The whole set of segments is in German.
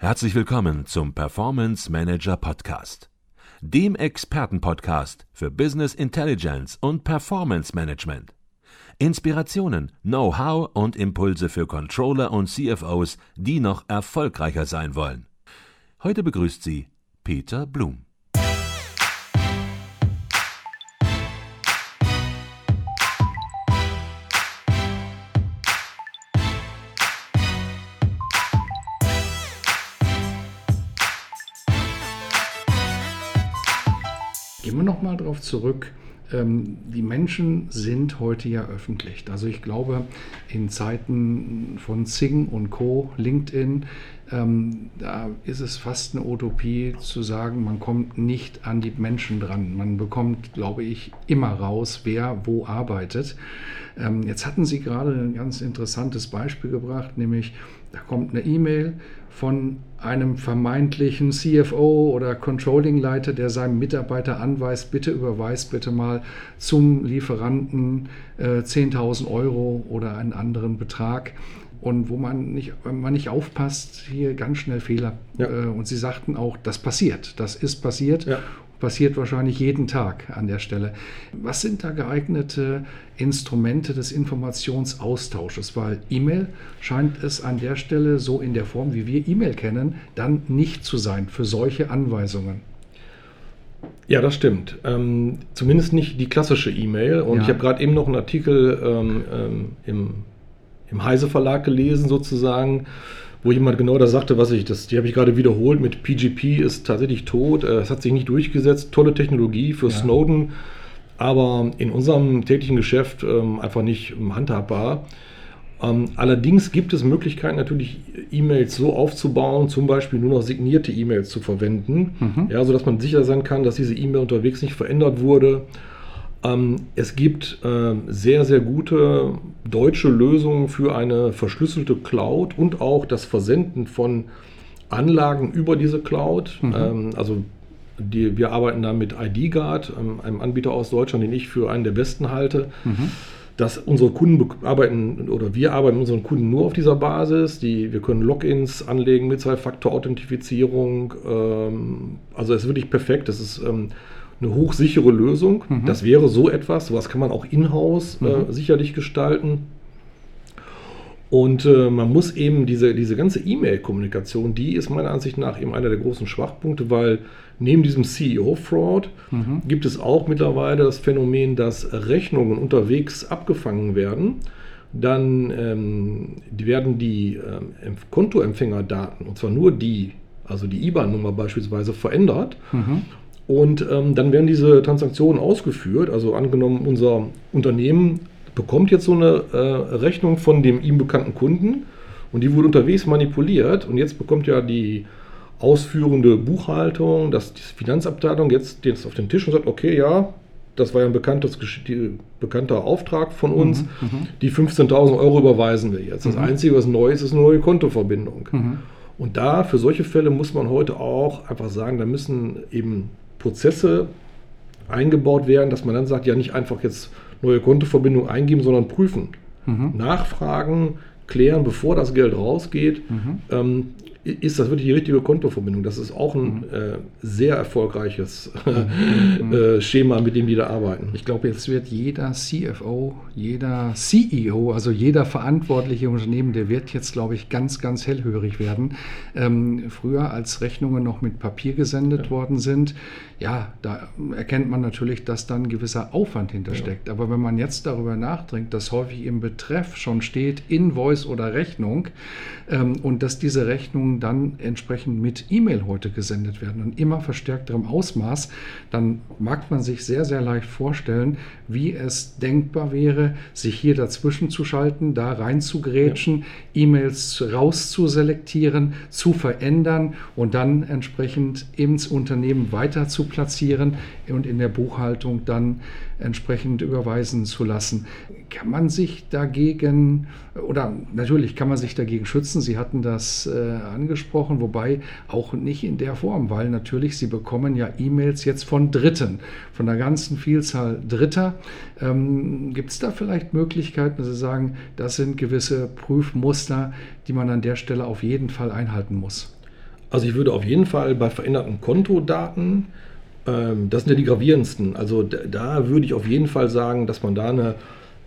Herzlich willkommen zum Performance Manager Podcast, dem Expertenpodcast für Business Intelligence und Performance Management. Inspirationen, Know-how und Impulse für Controller und CFOs, die noch erfolgreicher sein wollen. Heute begrüßt sie Peter Blum. Gehen wir nochmal darauf zurück. Ähm, die Menschen sind heute ja öffentlich. Also ich glaube, in Zeiten von Zing und Co., LinkedIn, ähm, da ist es fast eine Utopie zu sagen, man kommt nicht an die Menschen dran. Man bekommt, glaube ich, immer raus, wer wo arbeitet. Ähm, jetzt hatten Sie gerade ein ganz interessantes Beispiel gebracht, nämlich da kommt eine E-Mail von einem vermeintlichen CFO oder Controlling-Leiter, der seinem Mitarbeiter anweist, bitte überweist bitte mal zum Lieferanten äh, 10.000 Euro oder einen anderen Betrag. Und wo man nicht, wenn man nicht aufpasst, hier ganz schnell Fehler. Ja. Äh, und sie sagten auch, das passiert. Das ist passiert. Ja passiert wahrscheinlich jeden Tag an der Stelle. Was sind da geeignete Instrumente des Informationsaustausches? Weil E-Mail scheint es an der Stelle so in der Form, wie wir E-Mail kennen, dann nicht zu sein für solche Anweisungen. Ja, das stimmt. Ähm, zumindest nicht die klassische E-Mail. Und ja. ich habe gerade eben noch einen Artikel ähm, ähm, im, im Heise Verlag gelesen, sozusagen wo jemand genau das sagte, was ich, das, die habe ich gerade wiederholt, mit PGP ist tatsächlich tot, äh, es hat sich nicht durchgesetzt, tolle Technologie für ja. Snowden, aber in unserem täglichen Geschäft ähm, einfach nicht handhabbar. Ähm, allerdings gibt es Möglichkeiten, natürlich E-Mails so aufzubauen, zum Beispiel nur noch signierte E-Mails zu verwenden, mhm. ja, sodass man sicher sein kann, dass diese E-Mail unterwegs nicht verändert wurde es gibt äh, sehr, sehr gute deutsche Lösungen für eine verschlüsselte Cloud und auch das Versenden von Anlagen über diese Cloud. Mhm. Ähm, also die, wir arbeiten da mit IDGuard, ähm, einem Anbieter aus Deutschland, den ich für einen der besten halte. Mhm. Dass unsere Kunden arbeiten oder wir arbeiten mit unseren Kunden nur auf dieser Basis. Die, wir können Logins anlegen mit Zwei-Faktor-Authentifizierung. Ähm, also es ist wirklich perfekt. Das ist ähm, eine hochsichere Lösung. Mhm. Das wäre so etwas, sowas kann man auch in-house äh, mhm. äh, sicherlich gestalten. Und äh, man muss eben diese, diese ganze E-Mail-Kommunikation, die ist meiner Ansicht nach eben einer der großen Schwachpunkte, weil neben diesem CEO-Fraud mhm. gibt es auch mittlerweile das Phänomen, dass Rechnungen unterwegs abgefangen werden. Dann ähm, die werden die ähm, Kontoempfängerdaten, und zwar nur die, also die IBAN-Nummer beispielsweise, verändert. Mhm. Und ähm, dann werden diese Transaktionen ausgeführt. Also angenommen, unser Unternehmen bekommt jetzt so eine äh, Rechnung von dem ihm bekannten Kunden und die wurde unterwegs manipuliert und jetzt bekommt ja die ausführende Buchhaltung, das, die Finanzabteilung jetzt jetzt auf den Tisch und sagt, okay, ja, das war ja ein bekanntes, bekannter Auftrag von uns, mhm, mhm. die 15.000 Euro überweisen wir jetzt. Das mhm. Einzige, was neu ist, ist eine neue Kontoverbindung. Mhm. Und da, für solche Fälle muss man heute auch einfach sagen, da müssen eben Prozesse eingebaut werden, dass man dann sagt, ja nicht einfach jetzt neue Kontoverbindung eingeben, sondern prüfen. Mhm. Nachfragen, klären, bevor das Geld rausgeht. Mhm. Ähm, ist das wirklich die richtige Kontoverbindung? Das ist auch ein mhm. äh, sehr erfolgreiches mhm. äh, Schema, mit dem die da arbeiten. Ich glaube, jetzt wird jeder CFO, jeder CEO, also jeder verantwortliche Unternehmen, der wird jetzt, glaube ich, ganz, ganz hellhörig werden. Ähm, früher, als Rechnungen noch mit Papier gesendet ja. worden sind, ja, da erkennt man natürlich, dass dann ein gewisser Aufwand hintersteckt. Ja. Aber wenn man jetzt darüber nachdenkt, dass häufig im Betreff schon steht Invoice oder Rechnung ähm, und dass diese Rechnungen dann entsprechend mit E-Mail heute gesendet werden und immer verstärkterem Ausmaß, dann mag man sich sehr, sehr leicht vorstellen, wie es denkbar wäre, sich hier dazwischen zu schalten, da rein zu grätschen, ja. E-Mails rauszuselektieren, zu verändern und dann entsprechend ins Unternehmen weiter zu platzieren und in der Buchhaltung dann entsprechend überweisen zu lassen. Kann man sich dagegen, oder natürlich kann man sich dagegen schützen, Sie hatten das äh, angesprochen, wobei auch nicht in der Form, weil natürlich Sie bekommen ja E-Mails jetzt von Dritten, von der ganzen Vielzahl Dritter. Ähm, Gibt es da vielleicht Möglichkeiten, dass Sie sagen, das sind gewisse Prüfmuster, die man an der Stelle auf jeden Fall einhalten muss? Also ich würde auf jeden Fall bei veränderten Kontodaten, das sind ja die gravierendsten, also da, da, würde ich auf jeden Fall sagen, dass man da eine,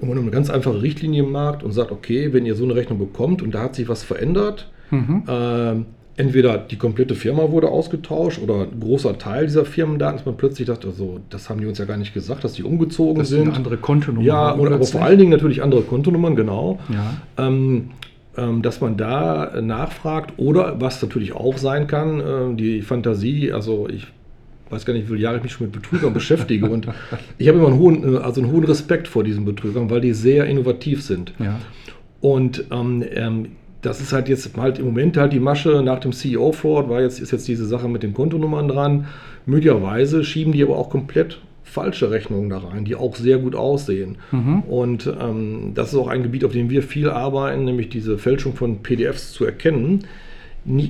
eine ganz einfache Richtlinie macht und sagt, okay, wenn ihr so eine Rechnung bekommt und da hat sich was verändert, mhm. ähm, entweder die komplette Firma wurde ausgetauscht oder ein großer Teil dieser Firmendaten, dass man plötzlich dachte, also, das haben die uns ja gar nicht gesagt, dass die umgezogen das sind. Sind andere Kontonummern. Ja, und aber vor allen Dingen natürlich andere Kontonummern, genau. Ja. Ähm, ähm, dass man da nachfragt oder was natürlich auch sein kann, äh, die Fantasie, also ich weiß gar nicht, wie viele Jahre ich mich schon mit Betrügern beschäftige und ich habe immer einen hohen, äh, also einen hohen Respekt vor diesen Betrügern, weil die sehr innovativ sind. Ja. Und ähm, ähm das ist halt jetzt halt im Moment halt die Masche nach dem CEO-Fraud, war jetzt, ist jetzt diese Sache mit den Kontonummern dran. Möglicherweise schieben die aber auch komplett falsche Rechnungen da rein, die auch sehr gut aussehen. Mhm. Und ähm, das ist auch ein Gebiet, auf dem wir viel arbeiten, nämlich diese Fälschung von PDFs zu erkennen.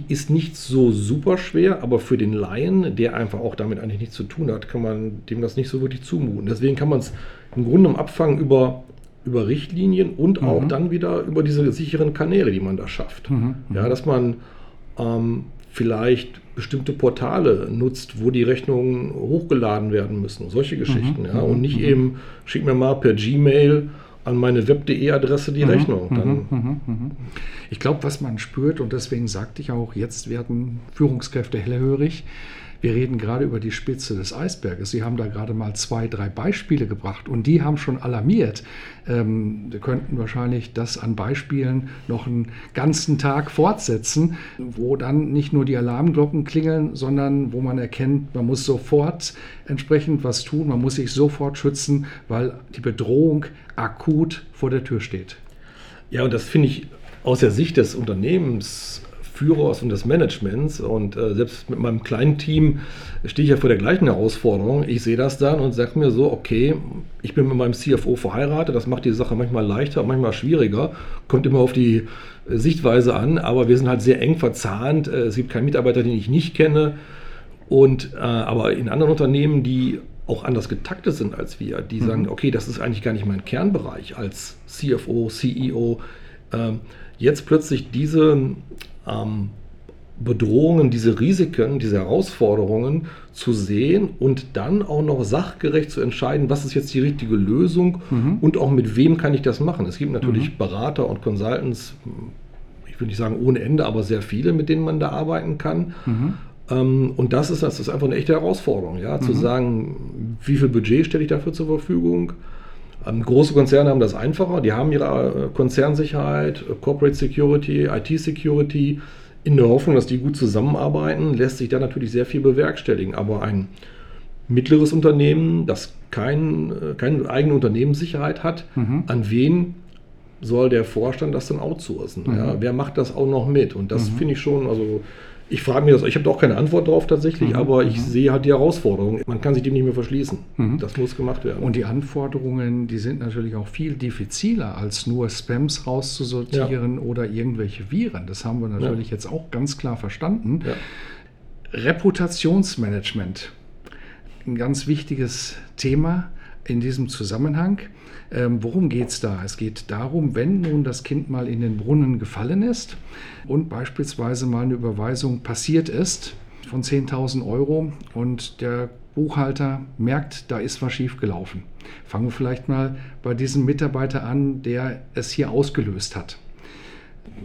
Ist nicht so super schwer, aber für den Laien, der einfach auch damit eigentlich nichts zu tun hat, kann man dem das nicht so wirklich zumuten. Deswegen kann man es im Grunde im Abfangen über über Richtlinien und mhm. auch dann wieder über diese sicheren Kanäle, die man da schafft. Mhm. Ja, dass man ähm, vielleicht bestimmte Portale nutzt, wo die Rechnungen hochgeladen werden müssen, solche. Geschichten. Mhm. Ja, und nicht mhm. eben, schick mir mal per Gmail an meine web.de-Adresse die Rechnung. Dann ich glaube, was man spürt, und deswegen sagte ich auch, jetzt werden Führungskräfte hellhörig, wir reden gerade über die Spitze des Eisberges. Sie haben da gerade mal zwei, drei Beispiele gebracht und die haben schon alarmiert. Ähm, wir könnten wahrscheinlich das an Beispielen noch einen ganzen Tag fortsetzen, wo dann nicht nur die Alarmglocken klingeln, sondern wo man erkennt, man muss sofort entsprechend was tun, man muss sich sofort schützen, weil die Bedrohung akut vor der Tür steht. Ja, und das finde ich aus der Sicht des Unternehmens Führers und des Managements. Und äh, selbst mit meinem kleinen Team stehe ich ja vor der gleichen Herausforderung. Ich sehe das dann und sage mir so, okay, ich bin mit meinem CFO verheiratet, das macht die Sache manchmal leichter, manchmal schwieriger, kommt immer auf die Sichtweise an, aber wir sind halt sehr eng verzahnt. Äh, es gibt keinen Mitarbeiter, den ich nicht kenne. Und äh, aber in anderen Unternehmen, die auch anders getaktet sind als wir, die mhm. sagen, okay, das ist eigentlich gar nicht mein Kernbereich als CFO, CEO. Ähm, jetzt plötzlich diese ähm, Bedrohungen, diese Risiken, diese Herausforderungen zu sehen und dann auch noch sachgerecht zu entscheiden, was ist jetzt die richtige Lösung mhm. und auch mit wem kann ich das machen. Es gibt natürlich mhm. Berater und Consultants, ich will nicht sagen ohne Ende, aber sehr viele, mit denen man da arbeiten kann. Mhm. Ähm, und das ist, das ist einfach eine echte Herausforderung, ja, zu mhm. sagen, wie viel Budget stelle ich dafür zur Verfügung. Ähm, große Konzerne haben das einfacher, die haben ihre äh, Konzernsicherheit, äh, Corporate Security, IT Security. In der Hoffnung, dass die gut zusammenarbeiten, lässt sich da natürlich sehr viel bewerkstelligen. Aber ein mittleres Unternehmen, das kein, äh, keine eigene Unternehmenssicherheit hat, mhm. an wen soll der Vorstand das dann outsourcen? Mhm. Ja, wer macht das auch noch mit? Und das mhm. finde ich schon, also ich frage mir das, ich habe da auch keine Antwort drauf tatsächlich, mhm. aber ich mhm. sehe halt die Herausforderung. Man kann sich dem nicht mehr verschließen. Mhm. Das muss gemacht werden. Und die Anforderungen, die sind natürlich auch viel diffiziler, als nur Spams rauszusortieren ja. oder irgendwelche Viren. Das haben wir natürlich ja. jetzt auch ganz klar verstanden. Ja. Reputationsmanagement, ein ganz wichtiges Thema in diesem Zusammenhang. Ähm, worum geht es da? Es geht darum, wenn nun das Kind mal in den Brunnen gefallen ist und beispielsweise mal eine Überweisung passiert ist von 10.000 Euro und der Buchhalter merkt, da ist was schiefgelaufen. Fangen wir vielleicht mal bei diesem Mitarbeiter an, der es hier ausgelöst hat.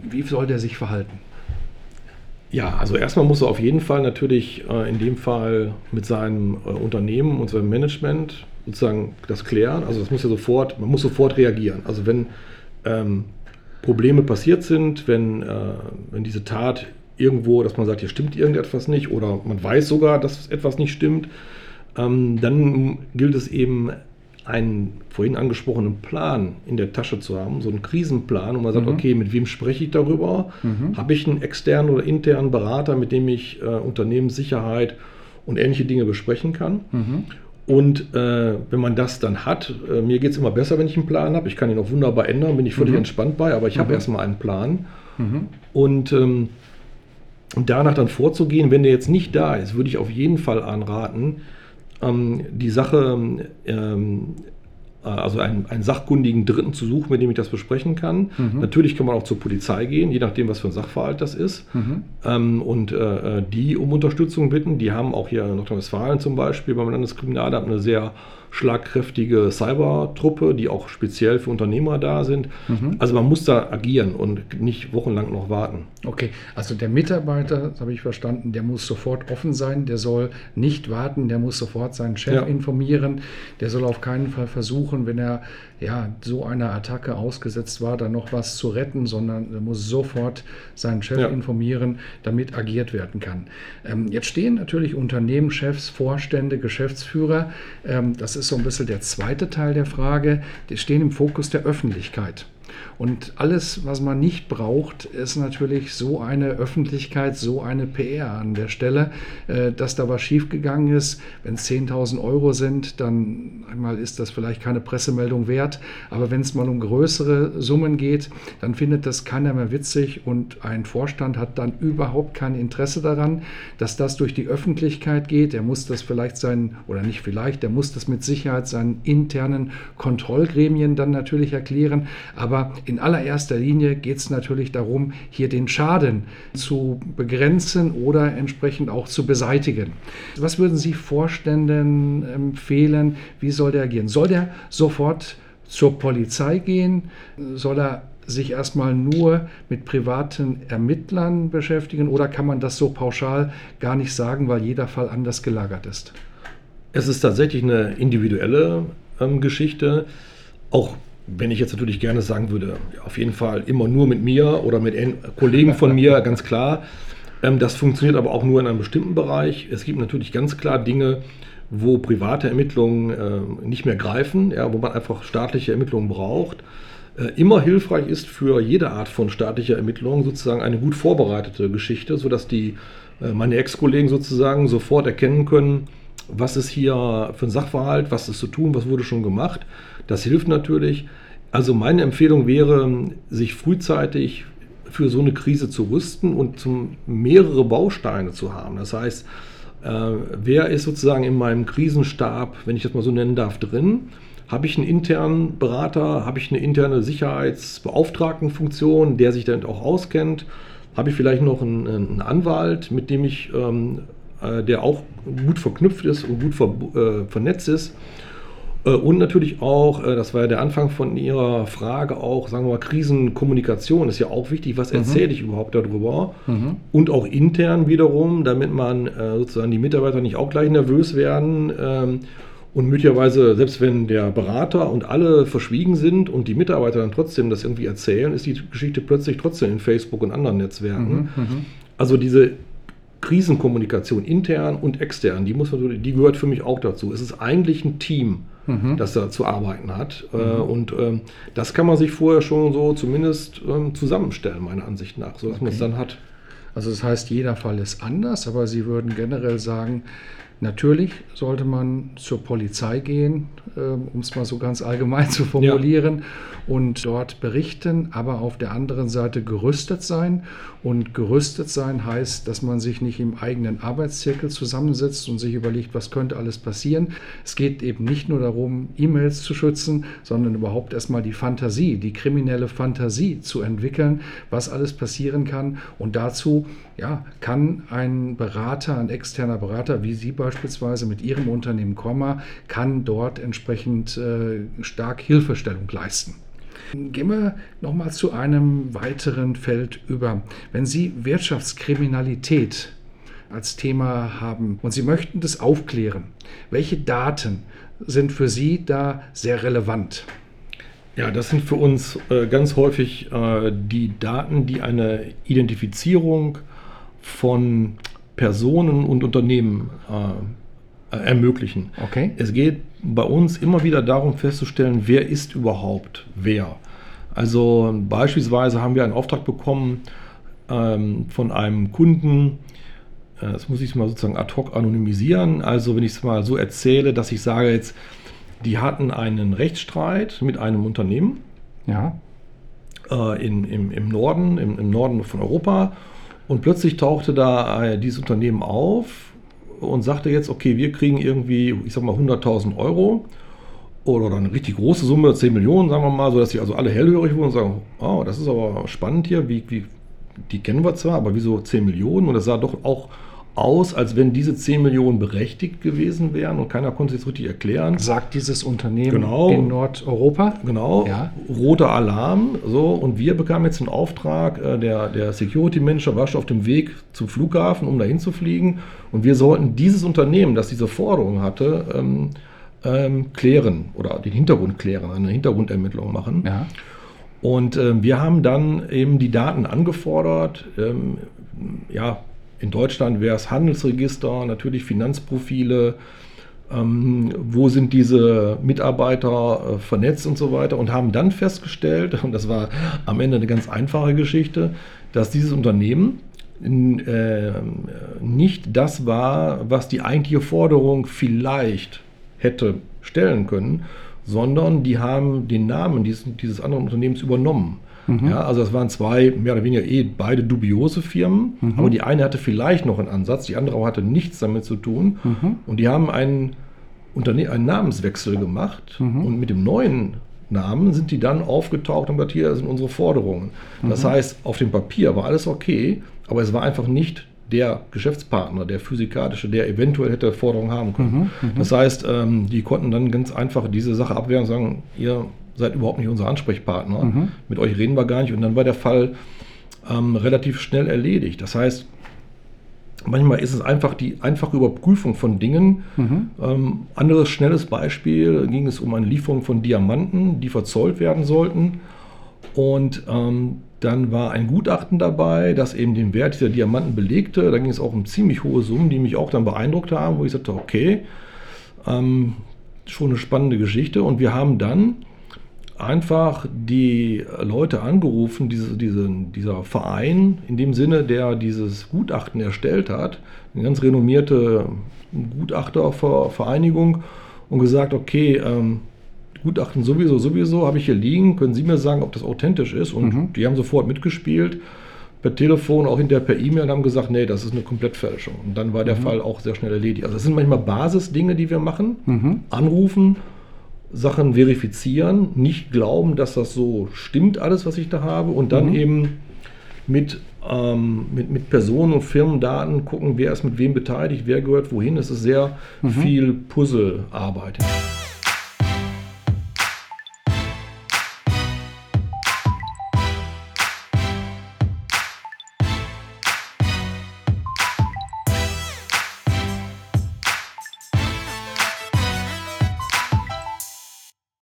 Wie soll der sich verhalten? Ja, also erstmal muss er auf jeden Fall natürlich äh, in dem Fall mit seinem äh, Unternehmen und seinem Management sozusagen das klären. Also das muss ja sofort, man muss sofort reagieren. Also wenn ähm, Probleme passiert sind, wenn, äh, wenn diese Tat irgendwo, dass man sagt, hier stimmt irgendetwas nicht oder man weiß sogar, dass etwas nicht stimmt, ähm, dann gilt es eben, einen vorhin angesprochenen Plan in der Tasche zu haben, so einen Krisenplan, wo man sagt, mhm. okay, mit wem spreche ich darüber? Mhm. Habe ich einen externen oder internen Berater, mit dem ich äh, Unternehmenssicherheit und ähnliche Dinge besprechen kann? Mhm. Und äh, wenn man das dann hat, äh, mir geht es immer besser, wenn ich einen Plan habe. Ich kann ihn auch wunderbar ändern, bin ich völlig mhm. entspannt bei, aber ich mhm. habe erstmal einen Plan. Mhm. Und ähm, danach dann vorzugehen, wenn der jetzt nicht da ist, würde ich auf jeden Fall anraten, ähm, die Sache ähm, äh, also einen, einen, sachkundigen Dritten zu suchen, mit dem ich das besprechen kann. Mhm. Natürlich kann man auch zur Polizei gehen, je nachdem, was für ein Sachverhalt das ist. Mhm. Ähm, und äh, die um Unterstützung bitten. Die haben auch hier in Nordrhein-Westfalen zum Beispiel beim Landeskriminalamt eine sehr schlagkräftige Cybertruppe, die auch speziell für Unternehmer da sind. Mhm. Also man muss da agieren und nicht wochenlang noch warten. Okay, also der Mitarbeiter, das habe ich verstanden, der muss sofort offen sein, der soll nicht warten, der muss sofort seinen Chef ja. informieren, der soll auf keinen Fall versuchen, wenn er ja, so einer Attacke ausgesetzt war, dann noch was zu retten, sondern er muss sofort seinen Chef ja. informieren, damit agiert werden kann. Ähm, jetzt stehen natürlich Unternehmenschefs, Vorstände, Geschäftsführer, ähm, das ist so ein bisschen der zweite Teil der Frage, die stehen im Fokus der Öffentlichkeit. Und alles, was man nicht braucht, ist natürlich so eine Öffentlichkeit, so eine PR an der Stelle, äh, dass da was schiefgegangen ist. Wenn es 10.000 Euro sind, dann einmal ist das vielleicht keine Pressemeldung wert. Aber wenn es mal um größere Summen geht, dann findet das keiner mehr witzig und ein Vorstand hat dann überhaupt kein Interesse daran, dass das durch die Öffentlichkeit geht. Er muss das vielleicht sein, oder nicht vielleicht, er muss das mit Sicherheit seinen internen Kontrollgremien dann natürlich erklären. Aber in allererster Linie geht es natürlich darum, hier den Schaden zu begrenzen oder entsprechend auch zu beseitigen. Was würden Sie Vorständen empfehlen? Wie soll der agieren? Soll der sofort zur Polizei gehen? Soll er sich erstmal nur mit privaten Ermittlern beschäftigen oder kann man das so pauschal gar nicht sagen, weil jeder Fall anders gelagert ist? Es ist tatsächlich eine individuelle ähm, Geschichte. Auch wenn ich jetzt natürlich gerne sagen würde, auf jeden Fall immer nur mit mir oder mit Kollegen von mir, ganz klar. Ähm, das funktioniert aber auch nur in einem bestimmten Bereich. Es gibt natürlich ganz klar Dinge, wo private Ermittlungen äh, nicht mehr greifen, wo man einfach staatliche Ermittlungen braucht. Äh, immer hilfreich ist für jede Art von staatlicher Ermittlung sozusagen eine gut vorbereitete Geschichte, sodass die, äh, meine Ex-Kollegen sozusagen sofort erkennen können, was ist hier für ein Sachverhalt, was ist zu tun, was wurde schon gemacht. Das hilft natürlich. Also meine Empfehlung wäre, sich frühzeitig für so eine Krise zu rüsten und zum, mehrere Bausteine zu haben. Das heißt, äh, wer ist sozusagen in meinem Krisenstab, wenn ich das mal so nennen darf, drin? Habe ich einen internen Berater? Habe ich eine interne Sicherheitsbeauftragtenfunktion, der sich dann auch auskennt? Habe ich vielleicht noch einen, einen Anwalt, mit dem ich ähm, äh, der auch gut verknüpft ist und gut ver, äh, vernetzt ist. Äh, und natürlich auch, das war ja der Anfang von Ihrer Frage, auch, sagen wir mal, Krisenkommunikation ist ja auch wichtig. Was mhm. erzähle ich überhaupt darüber? Mhm. Und auch intern wiederum, damit man sozusagen die Mitarbeiter nicht auch gleich nervös werden. Ähm, und möglicherweise, selbst wenn der Berater und alle verschwiegen sind und die Mitarbeiter dann trotzdem das irgendwie erzählen, ist die Geschichte plötzlich trotzdem in Facebook und anderen Netzwerken. Mhm. mhm. Also diese Krisenkommunikation intern und extern, die, muss man, die gehört für mich auch dazu. Es ist eigentlich ein Team, mhm. das da zu arbeiten hat. Äh, mhm. Und ähm, das kann man sich vorher schon so zumindest ähm, zusammenstellen, meiner Ansicht nach, sodass okay. man es dann hat. Also das heißt, jeder Fall ist anders, aber Sie würden generell sagen, Natürlich sollte man zur Polizei gehen, ähm, um es mal so ganz allgemein zu formulieren, ja. und dort berichten, aber auf der anderen Seite gerüstet sein. Und gerüstet sein heißt, dass man sich nicht im eigenen Arbeitszirkel zusammensetzt und sich überlegt, was könnte alles passieren. Es geht eben nicht nur darum, E-Mails zu schützen, sondern überhaupt erstmal die Fantasie, die kriminelle Fantasie zu entwickeln, was alles passieren kann. Und dazu ja, kann ein Berater, ein externer Berater, wie Sie beispielsweise mit Ihrem Unternehmen Komma, kann dort entsprechend äh, stark Hilfestellung leisten. Gehen wir nochmal zu einem weiteren Feld über. Wenn Sie Wirtschaftskriminalität als Thema haben und Sie möchten das aufklären, welche Daten sind für Sie da sehr relevant? Ja, das sind für uns äh, ganz häufig äh, die Daten, die eine Identifizierung von Personen und Unternehmen äh, ermöglichen. Okay. Es geht bei uns immer wieder darum festzustellen, wer ist überhaupt wer. Also beispielsweise haben wir einen Auftrag bekommen ähm, von einem Kunden, äh, das muss ich mal sozusagen ad hoc anonymisieren. Also wenn ich es mal so erzähle, dass ich sage jetzt, die hatten einen Rechtsstreit mit einem Unternehmen ja. äh, in, im, im Norden, im, im Norden von Europa und plötzlich tauchte da äh, dieses Unternehmen auf und sagte jetzt, okay, wir kriegen irgendwie, ich sag mal, 100.000 Euro oder eine richtig große Summe, 10 Millionen, sagen wir mal, sodass sie also alle hellhörig wurden und sagen, oh, das ist aber spannend hier, wie, wie, die kennen wir zwar, aber wieso 10 Millionen? Und das sah doch auch aus, als wenn diese 10 Millionen berechtigt gewesen wären und keiner konnte es jetzt richtig erklären. Sagt dieses Unternehmen genau, in Nordeuropa? Genau, ja. roter Alarm. So, und wir bekamen jetzt den Auftrag, äh, der, der Security-Manager war schon auf dem Weg zum Flughafen, um dahin zu fliegen. Und wir sollten dieses Unternehmen, das diese Forderung hatte, ähm, ähm, klären oder den Hintergrund klären, eine Hintergrundermittlung machen. Ja. Und ähm, wir haben dann eben die Daten angefordert. Ähm, ja, in Deutschland wäre es Handelsregister, natürlich Finanzprofile, ähm, wo sind diese Mitarbeiter äh, vernetzt und so weiter und haben dann festgestellt, und das war am Ende eine ganz einfache Geschichte, dass dieses Unternehmen äh, nicht das war, was die eigentliche Forderung vielleicht hätte stellen können, sondern die haben den Namen dieses, dieses anderen Unternehmens übernommen. Mhm. Ja, also das waren zwei mehr oder weniger eh beide dubiose Firmen, mhm. aber die eine hatte vielleicht noch einen Ansatz, die andere hatte nichts damit zu tun. Mhm. Und die haben einen, Unterne einen Namenswechsel gemacht mhm. und mit dem neuen Namen sind die dann aufgetaucht und gesagt, hier sind unsere Forderungen. Das mhm. heißt, auf dem Papier war alles okay, aber es war einfach nicht der Geschäftspartner, der physikalische, der eventuell hätte Forderungen haben können. Mhm, das heißt, ähm, die konnten dann ganz einfach diese Sache abwehren und sagen, ihr seid überhaupt nicht unser Ansprechpartner, mhm. mit euch reden wir gar nicht. Und dann war der Fall ähm, relativ schnell erledigt. Das heißt, manchmal ist es einfach die einfache Überprüfung von Dingen. Mhm. Ähm, anderes schnelles Beispiel ging es um eine Lieferung von Diamanten, die verzollt werden sollten. Und ähm, dann war ein Gutachten dabei, das eben den Wert dieser Diamanten belegte. Da ging es auch um ziemlich hohe Summen, die mich auch dann beeindruckt haben, wo ich sagte, okay, ähm, schon eine spannende Geschichte. Und wir haben dann einfach die Leute angerufen, diese, diese, dieser Verein, in dem Sinne, der dieses Gutachten erstellt hat, eine ganz renommierte Gutachtervereinigung, und gesagt, okay, ähm, Gutachten sowieso, sowieso habe ich hier liegen, können Sie mir sagen, ob das authentisch ist? Und mhm. die haben sofort mitgespielt, per Telefon, auch hinterher per E-Mail und haben gesagt, nee, das ist eine Komplettfälschung. Und dann war der mhm. Fall auch sehr schnell erledigt. Also es sind manchmal Basisdinge, die wir machen, mhm. anrufen, Sachen verifizieren, nicht glauben, dass das so stimmt, alles, was ich da habe, und dann mhm. eben mit, ähm, mit, mit Personen- und Firmendaten gucken, wer ist mit wem beteiligt, wer gehört wohin. Es ist sehr mhm. viel Puzzlearbeit.